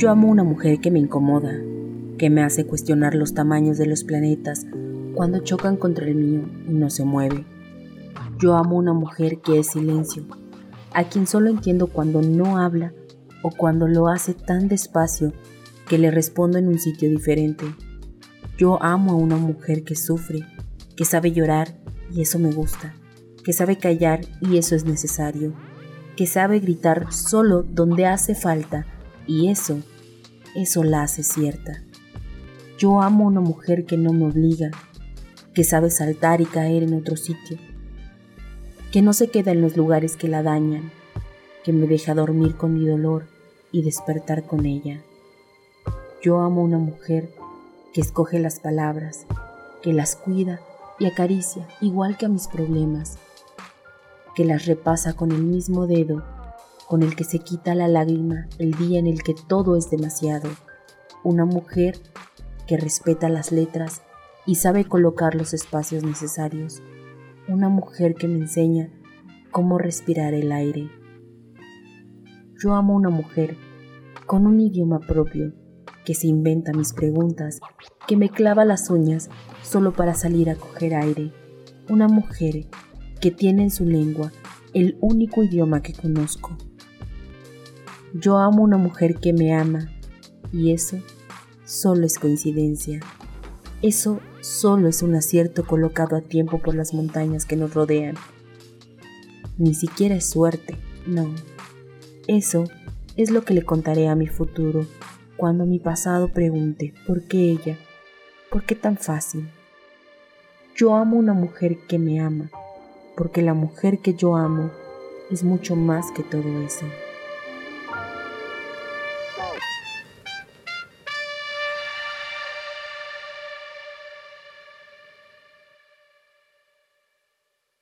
Yo amo una mujer que me incomoda, que me hace cuestionar los tamaños de los planetas cuando chocan contra el mío y no se mueve. Yo amo una mujer que es silencio, a quien solo entiendo cuando no habla o cuando lo hace tan despacio que le respondo en un sitio diferente. Yo amo a una mujer que sufre, que sabe llorar y eso me gusta, que sabe callar y eso es necesario, que sabe gritar solo donde hace falta y eso, eso la hace cierta. Yo amo a una mujer que no me obliga, que sabe saltar y caer en otro sitio, que no se queda en los lugares que la dañan, que me deja dormir con mi dolor y despertar con ella. Yo amo a una mujer que escoge las palabras, que las cuida y acaricia igual que a mis problemas, que las repasa con el mismo dedo con el que se quita la lágrima el día en el que todo es demasiado. Una mujer que respeta las letras y sabe colocar los espacios necesarios. Una mujer que me enseña cómo respirar el aire. Yo amo una mujer con un idioma propio que se inventa mis preguntas, que me clava las uñas solo para salir a coger aire. Una mujer que tiene en su lengua el único idioma que conozco. Yo amo una mujer que me ama y eso solo es coincidencia. Eso solo es un acierto colocado a tiempo por las montañas que nos rodean. Ni siquiera es suerte, no. Eso es lo que le contaré a mi futuro cuando mi pasado pregunte por qué ella, por qué tan fácil. Yo amo una mujer que me ama, porque la mujer que yo amo es mucho más que todo eso.